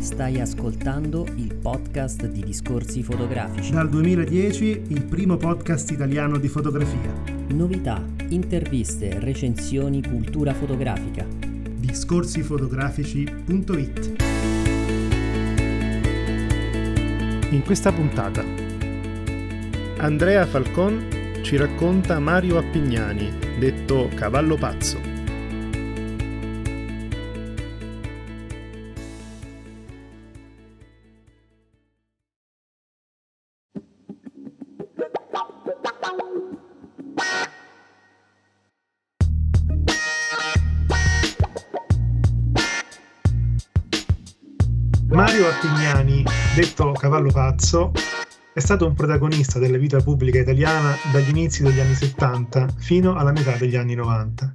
Stai ascoltando il podcast di Discorsi Fotografici. Dal 2010 il primo podcast italiano di fotografia. Novità, interviste, recensioni, cultura fotografica. Discorsifotografici.it In questa puntata Andrea Falcon ci racconta Mario Appignani, detto Cavallo Pazzo. Cavallo Pazzo, è stato un protagonista della vita pubblica italiana dagli inizi degli anni 70 fino alla metà degli anni 90.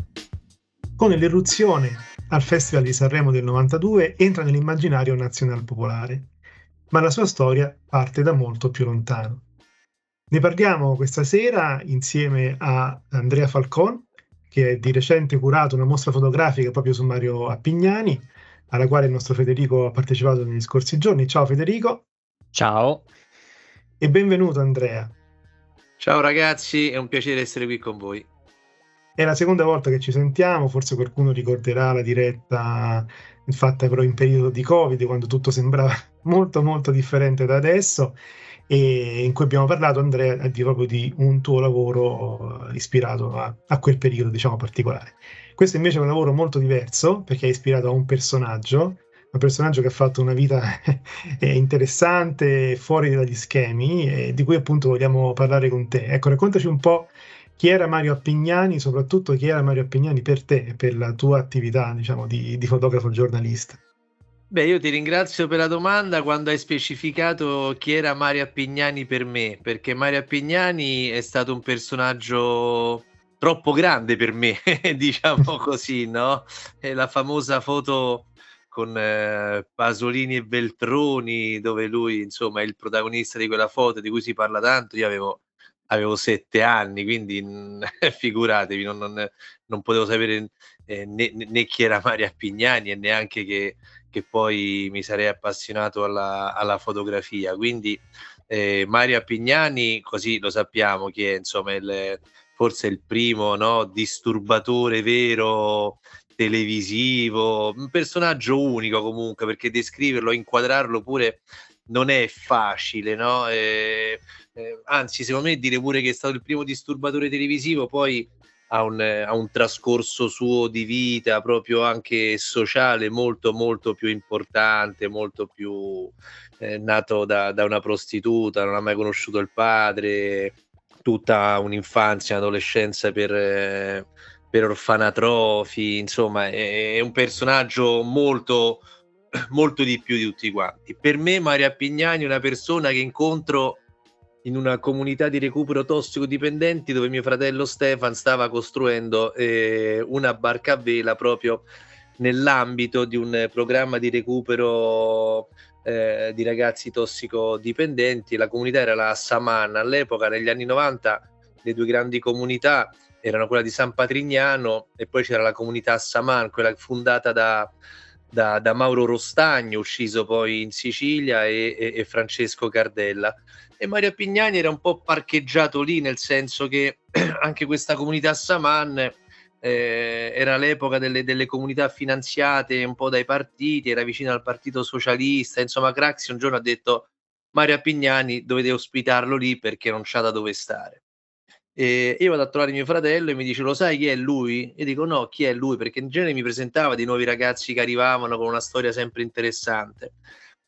Con l'irruzione al Festival di Sanremo del 92 entra nell'immaginario nazionale popolare, ma la sua storia parte da molto più lontano. Ne parliamo questa sera insieme a Andrea Falcon, che è di recente curato una mostra fotografica proprio su Mario Appignani, alla quale il nostro Federico ha partecipato negli scorsi giorni. Ciao Federico. Ciao. E benvenuto Andrea. Ciao ragazzi, è un piacere essere qui con voi. È la seconda volta che ci sentiamo, forse qualcuno ricorderà la diretta fatta però in periodo di Covid, quando tutto sembrava molto molto differente da adesso e in cui abbiamo parlato Andrea di proprio di un tuo lavoro ispirato a, a quel periodo diciamo particolare. Questo invece è un lavoro molto diverso perché è ispirato a un personaggio, un personaggio che ha fatto una vita interessante, fuori dagli schemi, e di cui appunto vogliamo parlare con te. Ecco, raccontaci un po' chi era Mario Appignani, soprattutto chi era Mario Appignani per te, per la tua attività, diciamo, di, di fotografo giornalista. Beh, io ti ringrazio per la domanda quando hai specificato chi era Mario Appignani per me, perché Mario Appignani è stato un personaggio troppo grande per me, diciamo così, no? È la famosa foto con eh, Pasolini e Veltroni, dove lui, insomma, è il protagonista di quella foto di cui si parla tanto. Io avevo, avevo sette anni, quindi mh, figuratevi, non, non, non, potevo sapere eh, né, né, chi era Maria Pignani e neanche che, che poi mi sarei appassionato alla, alla fotografia. Quindi eh, Maria Pignani, così lo sappiamo, chi è, insomma, il forse il primo no, disturbatore vero televisivo, un personaggio unico comunque perché descriverlo, inquadrarlo pure non è facile, no? Eh, eh, anzi, secondo me dire pure che è stato il primo disturbatore televisivo poi ha un, ha un, trascorso suo di vita proprio anche sociale molto molto più importante, molto più eh, nato da, da, una prostituta, non ha mai conosciuto il padre, tutta un'infanzia, un'adolescenza per, eh, per orfanatrofi, insomma è, un personaggio molto, molto di più di tutti quanti. Per me Maria Pignani è una persona che incontro in una comunità di recupero tossicodipendenti dove mio fratello Stefan stava costruendo eh, una barca a vela proprio nell'ambito di un programma di recupero eh, di ragazzi tossicodipendenti. La comunità era la Saman. All'epoca, negli anni 90, le due grandi comunità erano quella di San Patrignano e poi c'era la comunità Saman, quella fondata da, da, da Mauro Rostagno, ucciso poi in Sicilia, e, e, e Francesco Cardella. E Mario Pignani era un po' parcheggiato lì, nel senso che anche questa comunità Saman eh, era l'epoca delle, delle, comunità finanziate un po' dai partiti, era vicino al partito socialista, insomma Craxi un giorno ha detto Mario Appignani dovete ospitarlo lì perché non c'ha da dove stare. E io vado a trovare mio fratello e mi dice lo sai chi è lui? E dico no, chi è lui? Perché in genere mi presentava di nuovi ragazzi che arrivavano con una storia sempre interessante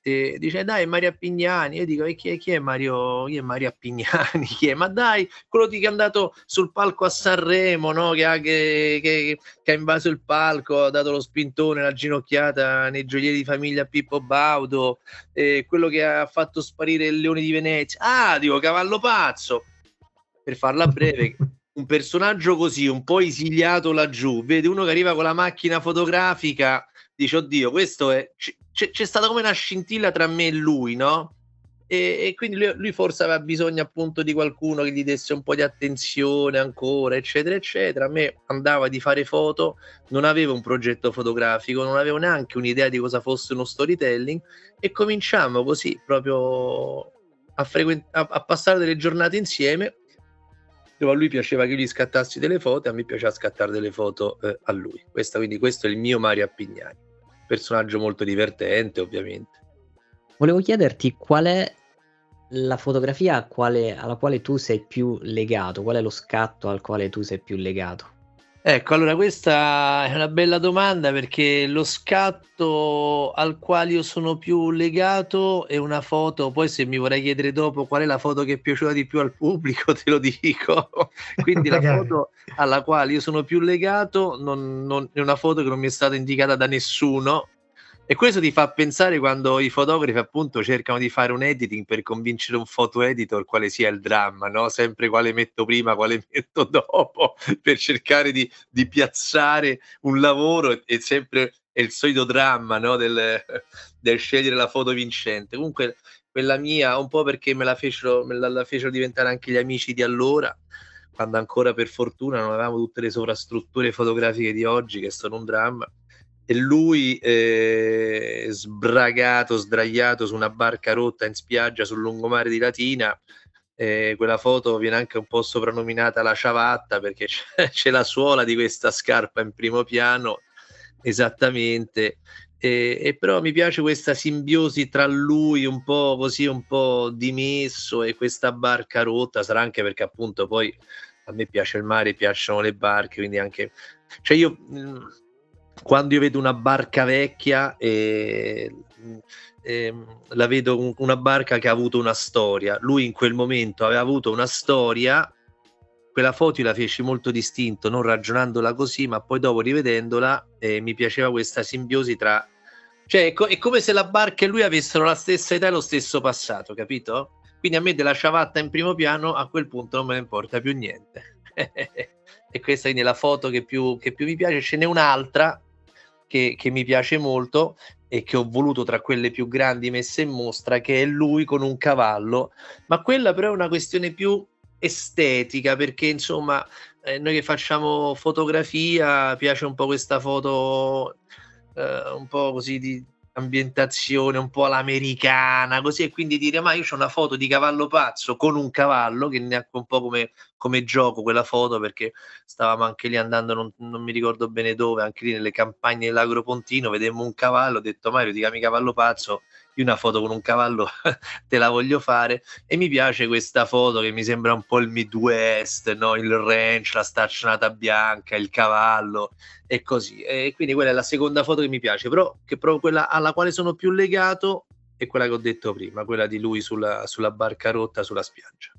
e dice dai Mario Pignani io dico e chi è, chi è Mario chi è Mario Pignani chi è ma dai quello che è andato sul palco a Sanremo no? che, ha, che, che, che, ha invaso il palco ha dato lo spintone la ginocchiata nei gioielli di famiglia Pippo Baudo eh, quello che ha fatto sparire il leone di Venezia ah dico cavallo pazzo per farla breve un personaggio così un po' esiliato laggiù vede uno che arriva con la macchina fotografica dice oddio questo è c'è, c'è stata come una scintilla tra me e lui, no? e, e quindi lui, lui, forse aveva bisogno appunto di qualcuno che gli desse un po' di attenzione ancora, eccetera, eccetera. A me andava di fare foto, non avevo un progetto fotografico, non avevo neanche un'idea di cosa fosse uno storytelling e cominciamo così proprio a, frequent- a, a passare delle giornate insieme dove a lui piaceva che io gli scattassi delle foto e a me piaceva scattare delle foto eh, a lui. Questa, quindi questo è il mio Mario Appignani, personaggio molto divertente ovviamente. Volevo chiederti qual è la fotografia quale, alla quale tu sei più legato, qual è lo scatto al quale tu sei più legato? Ecco, allora questa è una bella domanda perché lo scatto al quale io sono più legato è una foto, poi se mi vorrai chiedere dopo qual è la foto che è piaciuta di più al pubblico, te lo dico. Quindi la foto alla quale io sono più legato non, non, è una foto che non mi è stata indicata da nessuno, e questo ti fa pensare quando i fotografi appunto cercano di fare un editing per convincere un foto editor quale sia il dramma, no? Sempre quale metto prima, quale metto dopo, per cercare di, di piazzare un lavoro e sempre è il solito dramma, no? Del, del, scegliere la foto vincente. Comunque quella mia, un po' perché me la fecero, me la, la fecero diventare anche gli amici di allora, quando ancora per fortuna non avevamo tutte le sovrastrutture fotografiche di oggi, che sono un dramma e lui eh, sbragato, sdraiato su una barca rotta in spiaggia sul lungomare di Latina. Eh, quella foto viene anche un po' soprannominata la ciavatta perché c'è, c'è la suola di questa scarpa in primo piano esattamente e, e, però mi piace questa simbiosi tra lui un po' così un po' dimesso e questa barca rotta sarà anche perché appunto poi a me piace il mare piacciono le barche quindi anche cioè io quando io vedo una barca vecchia e, e, la vedo una barca che ha avuto una storia lui in quel momento aveva avuto una storia quella foto la feci molto distinto non ragionandola così ma poi dopo rivedendola eh, mi piaceva questa simbiosi tra cioè è, come se la barca e lui avessero la stessa età e lo stesso passato capito? quindi a me della ciabatta in primo piano a quel punto non me ne importa più niente e questa quindi è la foto che più, che più mi piace ce n'è un'altra che, che mi piace molto e che ho voluto tra quelle più grandi messe in mostra, che è lui con un cavallo, ma quella però è una questione più estetica perché insomma eh, noi che facciamo fotografia piace un po' questa foto eh, un po' così di ambientazione un po' all'americana, così e quindi dire ma io ho una foto di cavallo pazzo con un cavallo che ne ha un po' come, come gioco quella foto perché stavamo anche lì andando, non, non, mi ricordo bene dove, anche lì nelle campagne dell'Agropontino, vedemmo un cavallo, ho detto Mario ti chiami cavallo pazzo, io una foto con un cavallo te la voglio fare e mi piace questa foto che mi sembra un po' il Midwest, no? il ranch, la staccionata bianca, il cavallo e così. E quindi quella è la seconda foto che mi piace, però che proprio quella alla quale sono più legato è quella che ho detto prima, quella di lui sulla, sulla barca rotta sulla spiaggia.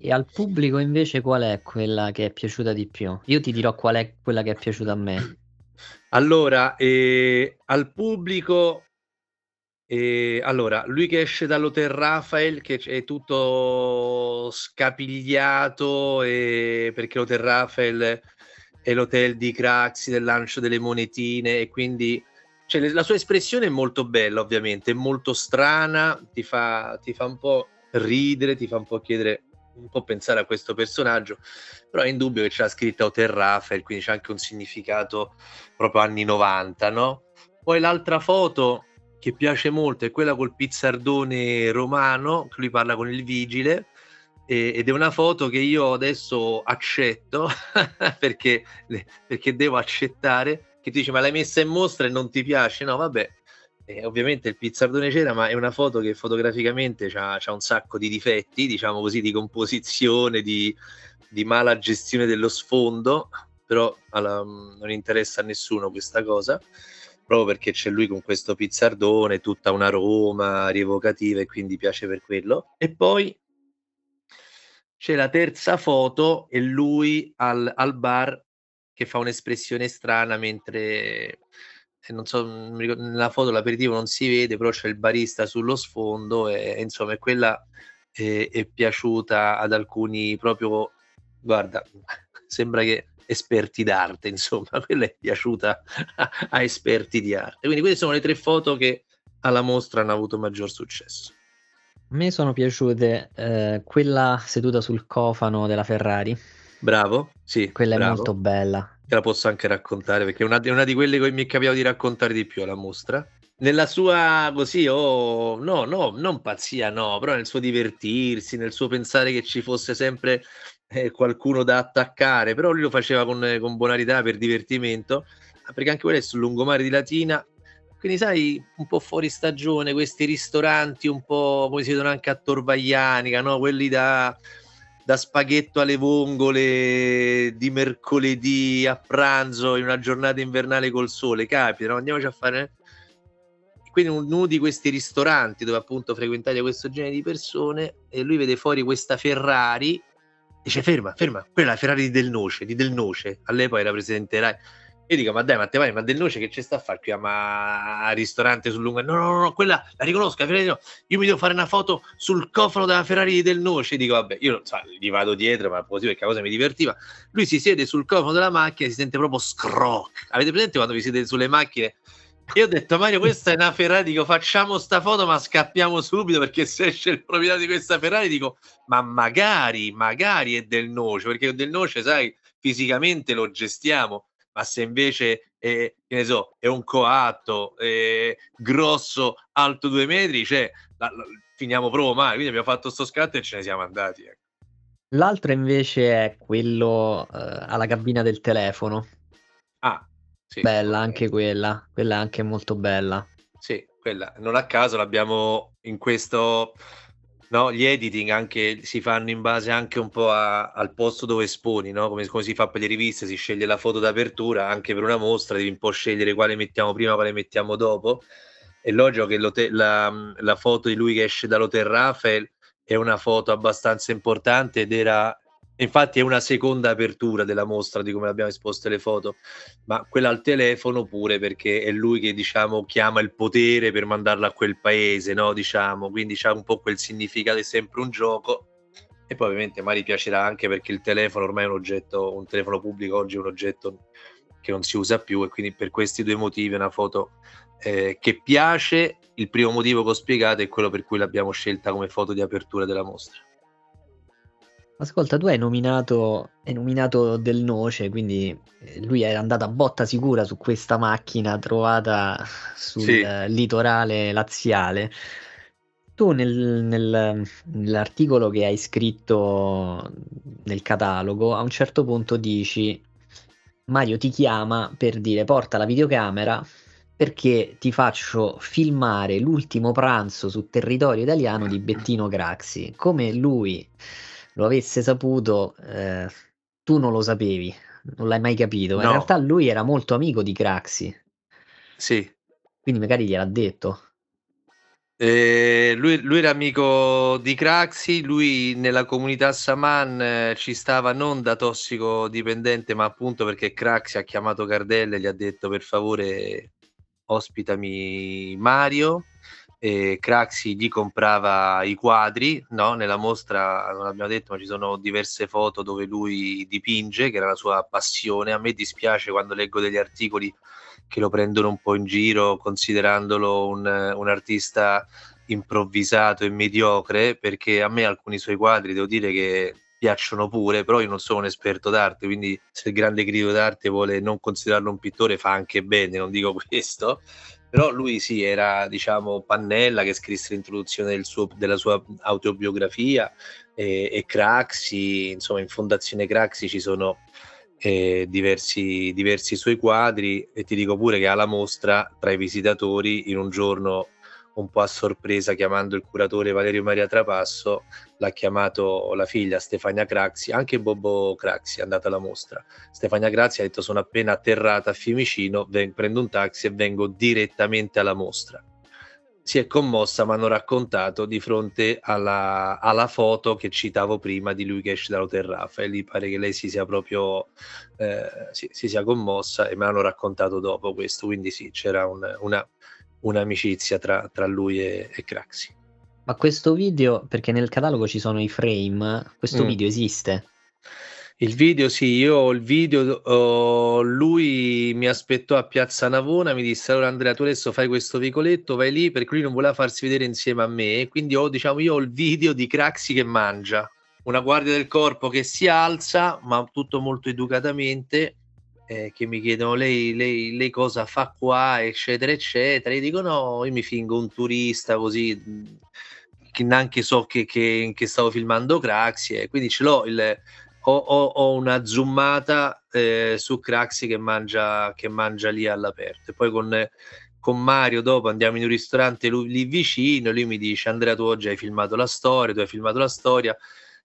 E al pubblico invece qual è quella che è piaciuta di più? Io ti dirò qual è quella che è piaciuta a me. Allora, eh, al pubblico e allora, lui che esce dall'hotel Rafael, che è tutto scapigliato, e, perché l'hotel Rafael è l'hotel di Craxi del lancio delle monetine, e quindi cioè, la sua espressione è molto bella, ovviamente, è molto strana, ti fa, ti fa un po' ridere, ti fa un po' chiedere, un po' pensare a questo personaggio, però è indubbio che c'è scritta Hotel Rafael, quindi c'è anche un significato proprio anni 90, no? Poi l'altra foto che piace molto è quella col pizzardone romano, che lui parla con il vigile, e, ed è una foto che io adesso accetto perché, perché devo accettare che tu dici ma l'hai messa in mostra e non ti piace? No, vabbè, eh, ovviamente il pizzardone c'era, ma è una foto che fotograficamente ha un sacco di difetti, diciamo così, di composizione, di, di mala gestione dello sfondo, però alla, non interessa a nessuno questa cosa proprio perché c'è lui con questo pizzardone, tutta una Roma rievocativa e quindi piace per quello. E poi c'è la terza foto e lui al, al bar che fa un'espressione strana mentre non so, nella foto l'aperitivo non si vede, però c'è il barista sullo sfondo e, insomma è quella è, è piaciuta ad alcuni proprio, guarda, sembra che esperti d'arte, insomma, quella è piaciuta a, a esperti di arte. Quindi queste sono le tre foto che alla mostra hanno avuto maggior successo. A me sono piaciute eh, quella seduta sul cofano della Ferrari. Bravo, sì. Quella bravo. è molto bella. Te la posso anche raccontare perché è una, una di quelle che mi è capitato di raccontare di più alla mostra. Nella sua così, oh, no, no, non pazzia, no, però nel suo divertirsi, nel suo pensare che ci fosse sempre eh, qualcuno da attaccare, però lui lo faceva con, con bonarietà per divertimento, perché anche quello è sul lungomare di Latina, quindi sai, un po' fuori stagione, questi ristoranti un po' come si vedono anche a Torvaglianica, no? quelli da, da spaghetto alle vongole di mercoledì a pranzo in una giornata invernale col sole, capita, no? andiamoci a fare... Quindi uno di questi ristoranti dove appunto frequentate questo genere di persone e lui vede fuori questa Ferrari dice ferma, ferma, quella è la Ferrari di Del Noce, di Del Noce, all'epoca era presidente Rai io dico, ma dai, ma te vai, ma Del Noce che ci sta a fare qui ma, a ristorante sul lungo? No, no, no, quella la riconosco, la no. io mi devo fare una foto sul cofano della Ferrari Del Noce. Dico, vabbè, io so, gli vado dietro, ma così perché la cosa mi divertiva. Lui si siede sul cofano della macchina si sente proprio scroc. Avete presente quando vi siete sulle macchine? Io ho detto, Mario, questa è una Ferrari, dico, facciamo sta foto, ma scappiamo subito perché se esce il proprietario di questa Ferrari, dico, ma magari, magari è Del Noce, perché Del Noce, sai, fisicamente lo gestiamo ma se invece è, che ne so, è un coatto è grosso, alto due metri, cioè, la, la, finiamo proprio male. Quindi abbiamo fatto sto scatto e ce ne siamo andati. Ecco. L'altro invece è quello uh, alla cabina del telefono. Ah, sì. Bella anche quella, quella è anche molto bella. Sì, quella non a caso l'abbiamo in questo no? Gli editing anche si fanno in base anche un po' a, al posto dove esponi, no? Come, come, si fa per le riviste, si sceglie la foto d'apertura, anche per una mostra devi un po' scegliere quale mettiamo prima, quale mettiamo dopo. È logico che la, la foto di lui che esce dall'Hotel Rafael è una foto abbastanza importante ed era Infatti è una seconda apertura della mostra di come abbiamo esposto le foto, ma quella al telefono pure perché è lui che diciamo chiama il potere per mandarlo a quel paese, no? Diciamo, quindi c'ha un po' quel significato, è sempre un gioco. E poi ovviamente Mari piacerà anche perché il telefono ormai è un oggetto, un telefono pubblico oggi è un oggetto che non si usa più e quindi per questi due motivi è una foto eh, che piace. Il primo motivo che ho spiegato è quello per cui l'abbiamo scelta come foto di apertura della mostra. Ascolta, tu hai nominato, hai nominato Del Noce, quindi eh, lui è andato a botta sicura su questa macchina trovata sul sì. litorale laziale. Tu nel, nel, nell'articolo che hai scritto nel catalogo, a un certo punto dici Mario ti chiama per dire porta la videocamera perché ti faccio filmare l'ultimo pranzo sul territorio italiano di Bettino Craxi. Come lui lo avesse saputo, eh, tu non lo sapevi, non l'hai mai capito. Ma no. in realtà lui era molto amico di Craxi. Sì. Quindi magari gliel'ha detto. Eh, lui, lui, era amico di Craxi, lui nella comunità Saman eh, ci stava non da tossicodipendente, ma appunto perché Craxi ha chiamato Cardelle e gli ha detto per favore ospitami Mario e Craxi gli comprava i quadri, no? nella mostra non abbiamo detto ma ci sono diverse foto dove lui dipinge, che era la sua passione, a me dispiace quando leggo degli articoli che lo prendono un po' in giro considerandolo un, un artista improvvisato e mediocre, perché a me alcuni suoi quadri devo dire che piacciono pure, però io non sono un esperto d'arte, quindi se il grande critico d'arte vuole non considerarlo un pittore fa anche bene, non dico questo, però lui sì, era diciamo Pannella che scrisse l'introduzione del suo, della sua autobiografia e, e Craxi, insomma in Fondazione Craxi ci sono eh, diversi, diversi suoi quadri e ti dico pure che alla mostra tra i visitatori in un giorno un po' a sorpresa chiamando il curatore Valerio Maria Trapasso, l'ha chiamato la figlia Stefania Craxi, anche Bobo Craxi è andata alla mostra. Stefania Craxi ha detto sono appena atterrata a Fiumicino, ven- prendo un taxi e vengo direttamente alla mostra. Si è commossa, mi hanno raccontato di fronte alla, alla, foto che citavo prima di lui che esce dall'Hotel Raffaele. Lì pare che lei si sia proprio eh, si, si, sia commossa e me l'hanno raccontato dopo questo. Quindi sì, c'era un, una, un'amicizia tra, tra lui e, e Craxi. Ma questo video, perché nel catalogo ci sono i frame, questo mm. video esiste? Il video, sì, io ho il video, oh, lui mi aspettò a Piazza Navona, mi disse allora Andrea tu adesso fai questo vicoletto, vai lì perché lui non voleva farsi vedere insieme a me quindi ho, diciamo, io ho il video di Craxi che mangia, una guardia del corpo che si alza, ma tutto molto educatamente, eh, che mi chiedono lei, lei, lei cosa fa qua, eccetera, eccetera. Io dico no, io mi fingo un turista così, che neanche so che, che, che stavo filmando Craxi e quindi ce l'ho il ho, ho, ho una zoomata eh, su Craxi che mangia, che mangia lì all'aperto. E poi con, con Mario dopo andiamo in un ristorante lui, lì vicino, lui mi dice Andrea tu oggi hai filmato la storia, tu hai filmato la storia.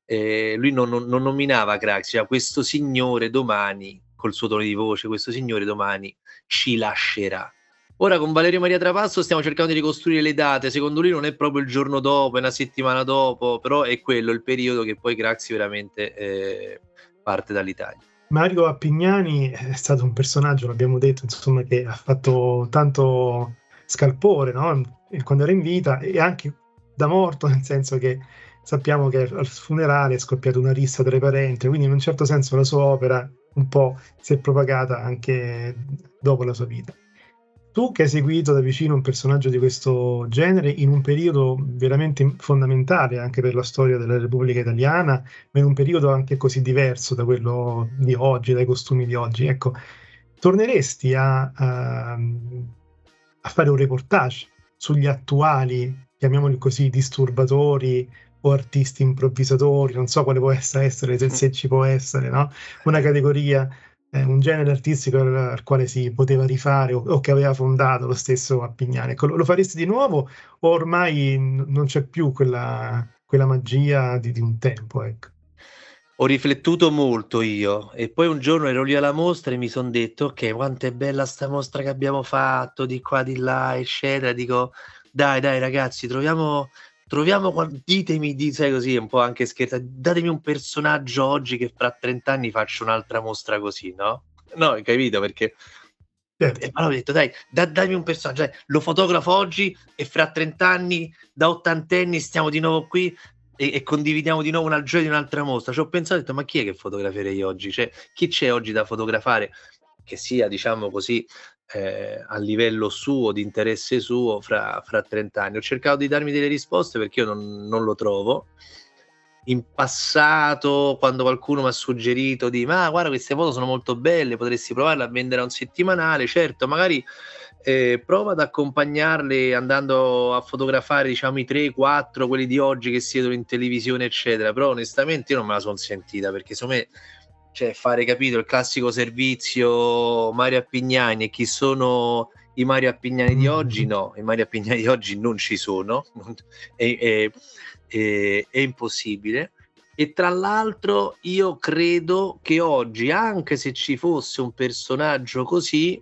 Eh, lui non, non, non nominava Craxi, cioè questo signore domani, col suo tono di voce, questo signore domani ci lascerà. Ora con Valerio Maria Trapasso stiamo cercando di ricostruire le date, secondo lui non è proprio il giorno dopo, è una settimana dopo, però è quello il periodo che poi Craxi veramente eh, parte dall'Italia. Mario Appignani è stato un personaggio, l'abbiamo detto, insomma, che ha fatto tanto scalpore no? quando era in vita e anche da morto, nel senso che sappiamo che al funerale è scoppiata una rissa tra i parenti, quindi in un certo senso la sua opera un po' si è propagata anche dopo la sua vita. Tu che hai seguito da vicino un personaggio di questo genere in un periodo veramente fondamentale anche per la storia della Repubblica Italiana, ma in un periodo anche così diverso da quello di oggi, dai costumi di oggi, ecco, torneresti a, a, a fare un reportage sugli attuali, chiamiamoli così, disturbatori o artisti improvvisatori, non so quale può essere, se, se ci può essere, no? Una categoria eh, un genere artistico al, al, quale si poteva rifare o, o, che aveva fondato lo stesso Appignani. Ecco, lo, lo, faresti di nuovo o ormai non c'è più quella, quella magia di, di, un tempo? Ecco. Ho riflettuto molto io e poi un giorno ero lì alla mostra e mi sono detto ok quanto è bella sta mostra che abbiamo fatto di qua di là eccetera dico dai dai ragazzi troviamo troviamo, ditemi, di, sai così, un po' anche scherza, datemi un personaggio oggi che fra 30 anni faccio un'altra mostra così, no? No, hai capito perché... Certo. E allora ho detto, dai, da, dammi un personaggio, dai, lo fotografo oggi e fra 30 anni, da ottantenni, stiamo di nuovo qui e, e, condividiamo di nuovo una gioia di un'altra mostra. Ci ho pensato, ho detto, ma chi è che fotograferei oggi? Cioè, chi c'è oggi da fotografare che sia, diciamo così, eh, a livello suo, di interesse suo, fra, fra 30 anni. Ho cercato di darmi delle risposte perché io non, non lo trovo. In passato, quando qualcuno mi ha suggerito di ma guarda, queste foto sono molto belle, potresti provarle a vendere a un settimanale, certo, magari eh, prova ad accompagnarle andando a fotografare diciamo i 3-4 quelli di oggi che siedono in televisione eccetera però onestamente io non me la sono sentita perché secondo me cioè fare capito il classico servizio Mario Appignani e chi sono i Mario Appignani di oggi? No, i Mario Appignani di oggi non ci sono è, è, è, è impossibile. E tra l'altro io credo che oggi anche se ci fosse un personaggio così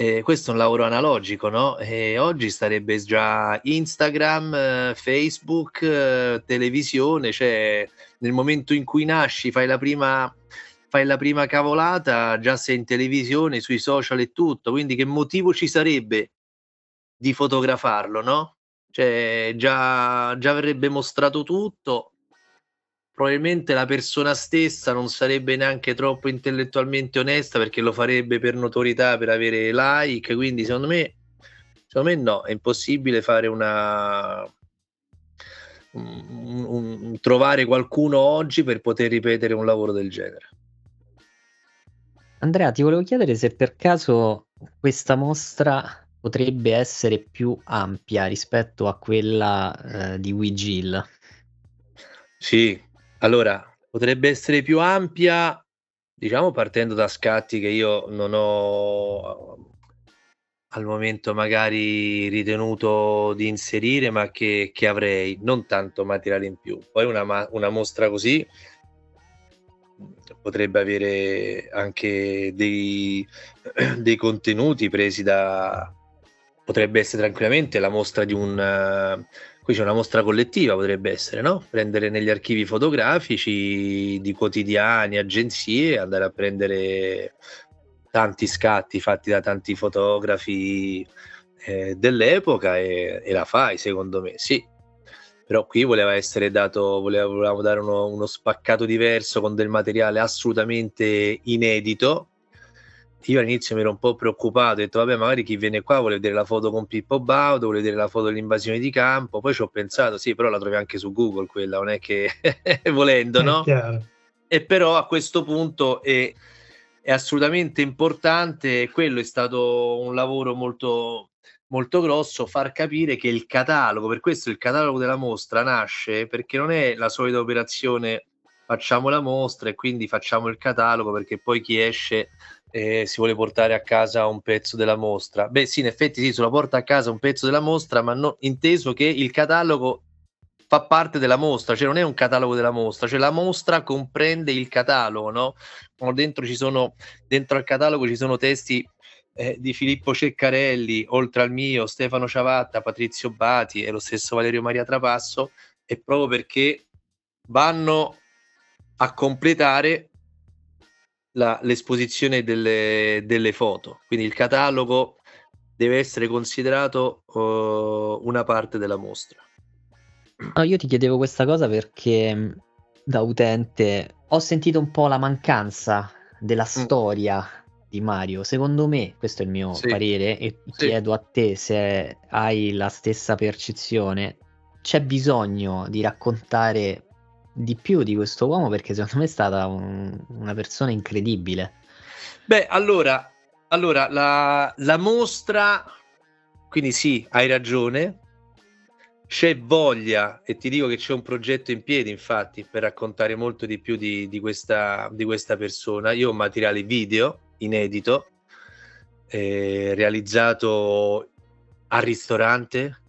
eh, questo è un lavoro analogico, no? E oggi starebbe già Instagram, eh, Facebook, eh, televisione, cioè nel momento in cui nasci, fai la prima fai la prima cavolata, già sei in televisione, sui social e tutto, quindi che motivo ci sarebbe di fotografarlo, no? Cioè, già, già avrebbe mostrato tutto, probabilmente la persona stessa non sarebbe neanche troppo intellettualmente onesta perché lo farebbe per notorietà, per avere like, quindi secondo me, secondo me no, è impossibile fare una... Un, un, trovare qualcuno oggi per poter ripetere un lavoro del genere. Andrea, ti volevo chiedere se per caso questa mostra potrebbe essere più ampia rispetto a quella eh, di Wigil. Sì, allora potrebbe essere più ampia, diciamo partendo da scatti che io non ho al momento magari ritenuto di inserire, ma che, che avrei, non tanto materiale in più. Poi una, una mostra così potrebbe avere anche dei, dei contenuti presi da potrebbe essere tranquillamente la mostra di un qui c'è una mostra collettiva potrebbe essere no? prendere negli archivi fotografici di quotidiani agenzie andare a prendere tanti scatti fatti da tanti fotografi eh, dell'epoca e, e la fai secondo me sì però qui voleva essere dato, volevamo dare uno, uno spaccato diverso con del materiale assolutamente inedito. Io all'inizio mi ero un po' preoccupato, ho detto vabbè magari chi viene qua vuole vedere la foto con Pippo Baudo, vuole vedere la foto dell'invasione di campo, poi ci ho pensato sì però la trovi anche su Google quella, non è che volendo no? E però a questo punto è, è assolutamente importante, quello è stato un lavoro molto molto grosso far capire che il catalogo, per questo il catalogo della mostra nasce perché non è la solita operazione facciamo la mostra e quindi facciamo il catalogo perché poi chi esce eh, si vuole portare a casa un pezzo della mostra. Beh sì, in effetti sì, se lo porta a casa un pezzo della mostra, ma no, inteso che il catalogo fa parte della mostra, cioè non è un catalogo della mostra, cioè la mostra comprende il catalogo, no? Dentro, ci sono, dentro al catalogo ci sono testi eh, di Filippo Ceccarelli, oltre al mio, Stefano Ciavatta, Patrizio Bati e lo stesso Valerio Maria Trapasso, è proprio perché vanno a completare la, l'esposizione delle, delle, foto. Quindi il catalogo deve essere considerato uh, una parte della mostra. No, io ti chiedevo questa cosa perché da utente ho sentito un po' la mancanza della mm. Di Mario. Secondo me, questo è il mio sì. parere, e sì. chiedo a te se hai la stessa percezione. C'è bisogno di raccontare di più di questo uomo perché secondo me è stata un, una persona incredibile. Beh, allora, allora la, la mostra, quindi sì, hai ragione, c'è voglia e ti dico che c'è un progetto in piedi infatti per raccontare molto di più di, di, questa, di questa persona io ho materiale video inedito eh, realizzato al ristorante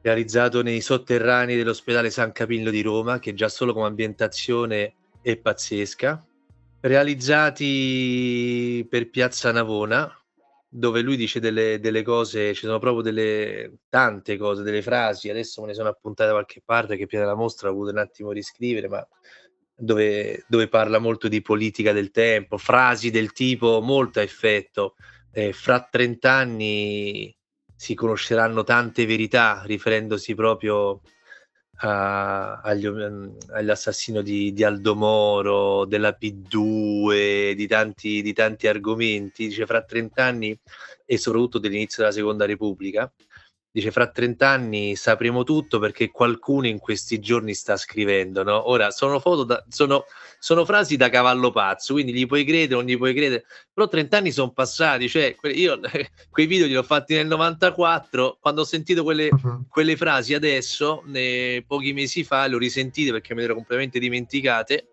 realizzato nei sotterranei dell'ospedale San Capillo di Roma che già solo come ambientazione è pazzesca. Realizzati per Piazza Navona dove lui dice delle, delle, cose, ci sono proprio delle tante cose, delle frasi, adesso me ne sono appuntate da qualche parte che Piede della Mostra ho avuto un attimo riscrivere, ma dove, dove, parla molto di politica del tempo, frasi del tipo molto a effetto, eh, fra 30 anni si conosceranno tante verità, riferendosi proprio a, agli, all'assassino di, di Aldo Moro, della P2, di tanti, di tanti argomenti, dice fra 30 anni e soprattutto dell'inizio della Seconda Repubblica. Dice fra 30 anni sapremo tutto perché qualcuno in questi giorni sta scrivendo. No? Ora sono, foto da, sono, sono, frasi da cavallo pazzo, quindi gli puoi credere o non gli puoi credere, però 30 anni sono passati. Cioè, io quei video li ho fatti nel 94. Quando ho sentito quelle, uh-huh. quelle frasi adesso, pochi mesi fa, le ho risentite perché me le ero completamente dimenticate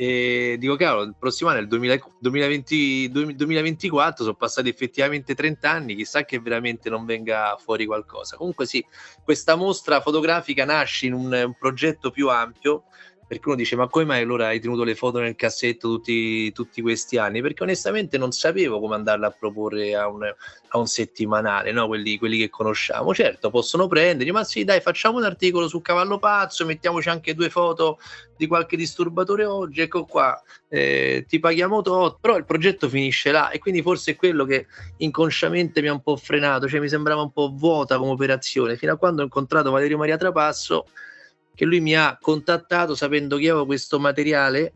e dico, cavolo, il prossimo anno è il 2000, 2020, 2024, sono passati effettivamente 30 anni, chissà che veramente non venga fuori qualcosa. Comunque sì, questa mostra fotografica nasce in un, un progetto più ampio perché uno dice ma come mai allora hai tenuto le foto nel cassetto tutti, tutti questi anni? Perché onestamente non sapevo come andarle a proporre a un, a un settimanale, no? quelli, quelli, che conosciamo. Certo, possono prendere, ma sì dai facciamo un articolo su Cavallo Pazzo, mettiamoci anche due foto di qualche disturbatore oggi, ecco qua, eh, ti paghiamo tot, però il progetto finisce là e quindi forse è quello che inconsciamente mi ha un po' frenato, cioè mi sembrava un po' vuota come operazione, fino a quando ho incontrato Valerio Maria Trapasso che lui mi ha contattato sapendo che avevo questo materiale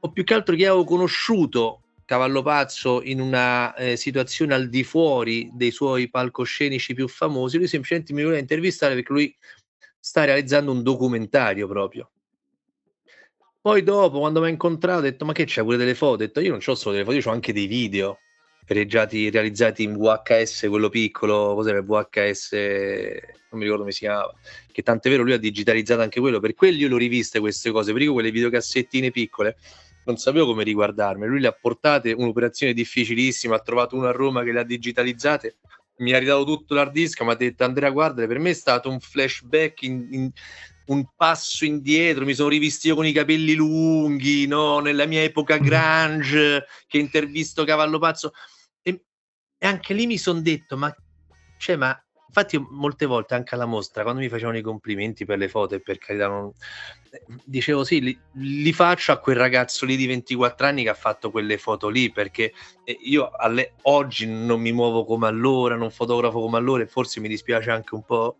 o più che altro che avevo conosciuto Cavallo Pazzo in una eh, situazione al di fuori dei suoi palcoscenici più famosi, lui semplicemente mi voleva intervistare perché lui sta realizzando un documentario proprio. Poi dopo, quando mi ha incontrato, ho detto, ma che c'è pure delle foto? Ho detto, io non ho solo delle foto, io ho anche dei video realizzati, realizzati in VHS, quello piccolo, cos'era il VHS, non mi ricordo come si chiamava, che tant'è vero lui ha digitalizzato anche quello, per quello io l'ho riviste queste cose, perché quelle videocassettine piccole non sapevo come riguardarmi, lui le ha portate, un'operazione difficilissima, ha trovato una a Roma che le ha digitalizzate, mi ha ridato tutto l'hard disk, mi ha detto Andrea guarda, per me è stato un flashback in, in, un passo indietro, mi sono rivisto io con i capelli lunghi, no? nella mia epoca mm-hmm. grunge, che intervisto Cavallo Pazzo. E, anche lì mi sono detto, ma, cioè, ma infatti molte volte anche alla mostra, quando mi facevano i complimenti per le foto e per carità, non... dicevo sì, li, li, faccio a quel ragazzo lì di 24 anni che ha fatto quelle foto lì, perché eh, io alle, oggi non mi muovo come allora, non fotografo come allora e forse mi dispiace anche un po'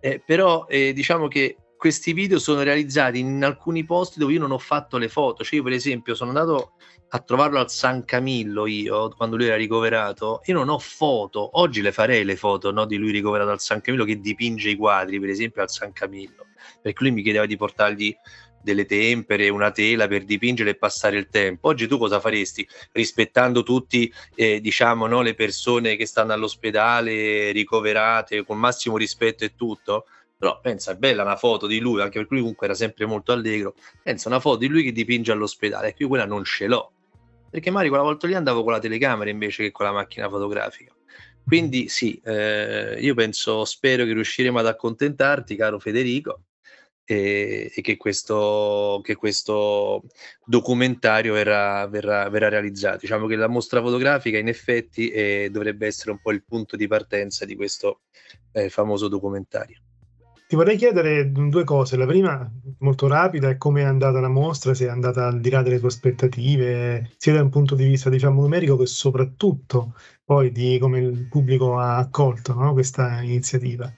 Eh, però eh, diciamo che questi video sono realizzati in alcuni posti dove io non ho fatto le foto. Cioè, io, per esempio, sono andato a trovarlo al San Camillo io quando lui era ricoverato. Io non ho foto. Oggi le farei le foto no, di lui ricoverato al San Camillo che dipinge i quadri, per esempio, al San Camillo. Perché lui mi chiedeva di portargli delle tempere, una tela per dipingere e passare il tempo. Oggi tu cosa faresti? Rispettando tutti, eh, diciamo, no, le persone che stanno all'ospedale, ricoverate, con massimo rispetto e tutto? Però pensa, è bella una foto di lui, anche perché lui comunque era sempre molto allegro. Pensa una foto di lui che dipinge all'ospedale, e io quella non ce l'ho. Perché magari quella volta lì andavo con la telecamera invece che con la macchina fotografica. Quindi sì, eh, io penso, spero che riusciremo ad accontentarti, caro Federico, e, e che, questo, che, questo, documentario verrà, verrà, verrà, realizzato. Diciamo che la mostra fotografica in effetti eh, dovrebbe essere un po' il punto di partenza di questo eh, famoso documentario. Ti vorrei chiedere due cose. La prima, molto rapida, è come è andata la mostra, se è andata al di là delle tue aspettative, sia da un punto di vista, diciamo, numerico che soprattutto poi di come il pubblico ha accolto no, questa iniziativa.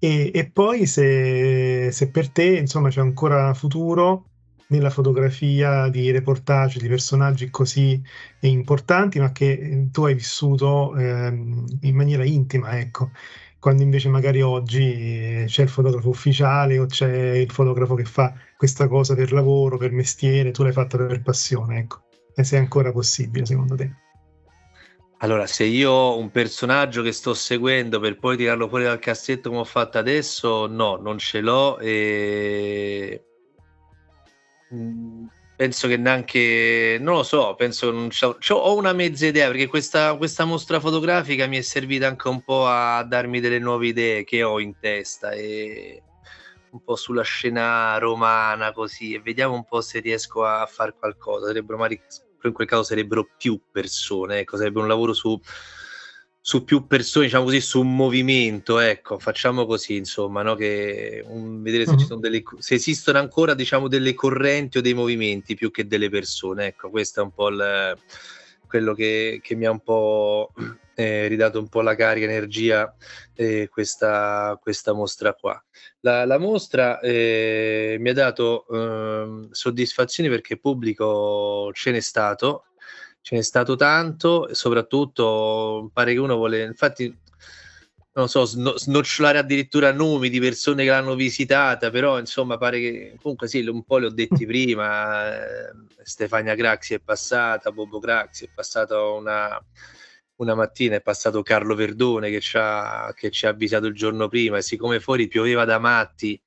E, e poi se, se, per te insomma c'è ancora futuro nella fotografia di reportage di personaggi così importanti, ma che tu hai vissuto eh, in maniera intima, ecco. Quando invece magari oggi c'è il fotografo ufficiale o c'è il fotografo che fa questa cosa per lavoro, per mestiere, tu l'hai fatta per passione, ecco. E se è ancora possibile, secondo te? Allora, se io ho un personaggio che sto seguendo per poi tirarlo fuori dal cassetto come ho fatto adesso, no, non ce l'ho e mm, penso che neanche, non lo so, penso non c'ho, c'ho, ho una mezza idea perché questa, questa mostra fotografica mi è servita anche un po' a darmi delle nuove idee che ho in testa e un po' sulla scena romana così e vediamo un po' se riesco a fare qualcosa. Sarebbero magari in quel caso sarebbero più persone, ecco, sarebbe un lavoro su, su più persone, diciamo così, su un movimento, ecco, facciamo così, insomma, no? che un, vedere se, mm-hmm. delle, se, esistono ancora, diciamo, delle correnti o dei movimenti più che delle persone, ecco, questo è un po' il, quello che, che, mi ha un po' eh, ridato un po' la carica, energia, eh, questa, questa mostra qua. La, la mostra eh, mi ha dato ehm, soddisfazioni perché pubblico ce n'è stato, ce n'è stato tanto e soprattutto pare che uno vuole, infatti non so, sno- snocciolare addirittura nomi di persone che l'hanno visitata, però insomma pare che comunque sì, un po' li ho detti prima, eh, Stefania Craxi è passata, Bobo Craxi è passata una, una mattina, è passato Carlo Verdone che ci, ha, che ci ha avvisato il giorno prima e siccome fuori pioveva da matti,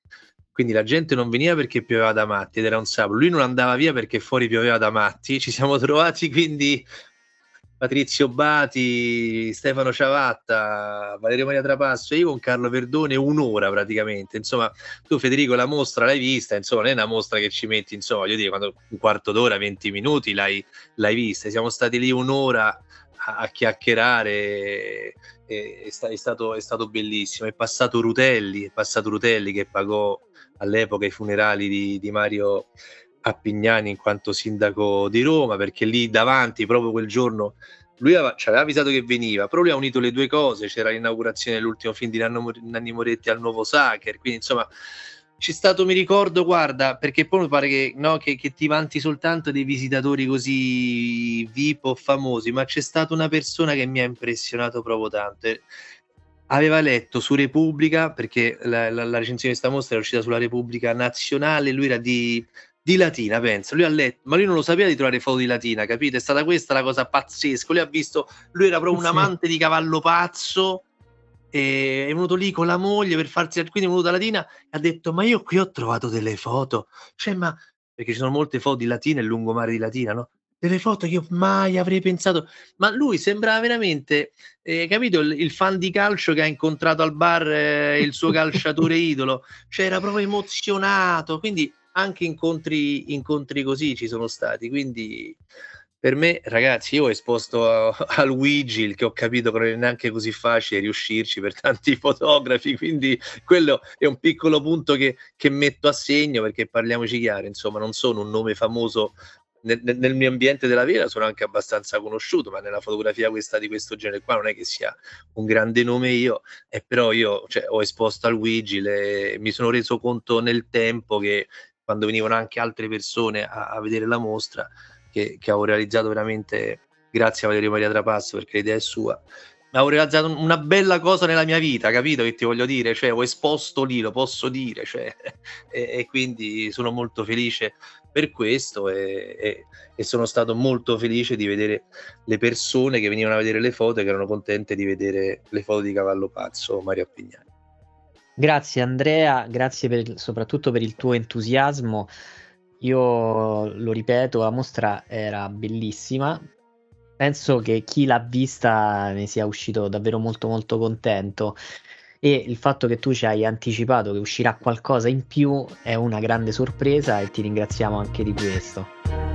quindi la gente non veniva perché pioveva da matti ed era un sabato, lui non andava via perché fuori pioveva da matti, ci siamo trovati quindi Patrizio Bati, Stefano Ciavatta, Valerio Maria Trapasso e io con Carlo Verdone un'ora praticamente. Insomma, tu Federico la mostra l'hai vista, insomma, non è una mostra che ci metti, insomma, io dico, quando un quarto d'ora, 20 minuti l'hai, l'hai vista. Siamo stati lì un'ora a, a chiacchierare, è, stato, è stato bellissimo. È passato Rutelli, è passato Rutelli che pagò all'epoca i funerali di, di Mario a Pignani in quanto sindaco di Roma, perché lì davanti, proprio quel giorno, lui aveva, ci aveva avvisato che veniva, però lui ha unito le due cose, c'era l'inaugurazione dell'ultimo film di Nanni Moretti al nuovo Sacher, quindi insomma c'è stato, mi ricordo, guarda, perché poi mi pare che, no, che, che, ti vanti soltanto dei visitatori così VIP o famosi, ma c'è stata una persona che mi ha impressionato proprio tanto. Aveva letto su Repubblica, perché la, la, la recensione di questa mostra era uscita sulla Repubblica Nazionale, lui era di di Latina, pensa, lui ha letto, ma lui non lo sapeva di trovare foto di Latina, capite? È stata questa la cosa pazzesca, lui ha visto, lui era proprio un amante di cavallo pazzo, e è venuto lì con la moglie per farsi, quindi è venuto da Latina e ha detto, ma io qui ho trovato delle foto, cioè ma, perché ci sono molte foto di Latina e lungomare di Latina, no? Delle foto che io mai avrei pensato, ma lui sembrava veramente, eh, capito, il, il, fan di calcio che ha incontrato al bar eh, il suo calciatore idolo, cioè era proprio emozionato, quindi anche incontri, incontri così ci sono stati. Quindi per me, ragazzi, io ho esposto a, al Wigil che ho capito che non è neanche così facile riuscirci per tanti fotografi, quindi quello è un piccolo punto che, che metto a segno perché parliamoci chiaro, insomma, non sono un nome famoso nel, nel, mio ambiente della vita sono anche abbastanza conosciuto, ma nella fotografia questa di questo genere qua non è che sia un grande nome io, e però io cioè, ho esposto al Vigile, mi sono reso conto nel tempo che quando venivano anche altre persone a, a vedere la mostra, che, che avevo realizzato veramente grazie a Valerio Maria Trapasso perché l'idea è sua avevo realizzato una bella cosa nella mia vita, capito che ti voglio dire? Cioè, ho esposto lì, lo posso dire, cioè, e, e, quindi sono molto felice per questo e, e, e, sono stato molto felice di vedere le persone che venivano a vedere le foto e che erano contente di vedere le foto di Cavallo Pazzo Mario Appignani. Grazie Andrea, grazie per, soprattutto per il tuo entusiasmo. Io lo ripeto, la mostra era bellissima, penso che chi l'ha vista ne sia uscito davvero molto molto contento e il fatto che tu ci hai anticipato che uscirà qualcosa in più è una grande sorpresa e ti ringraziamo anche di questo.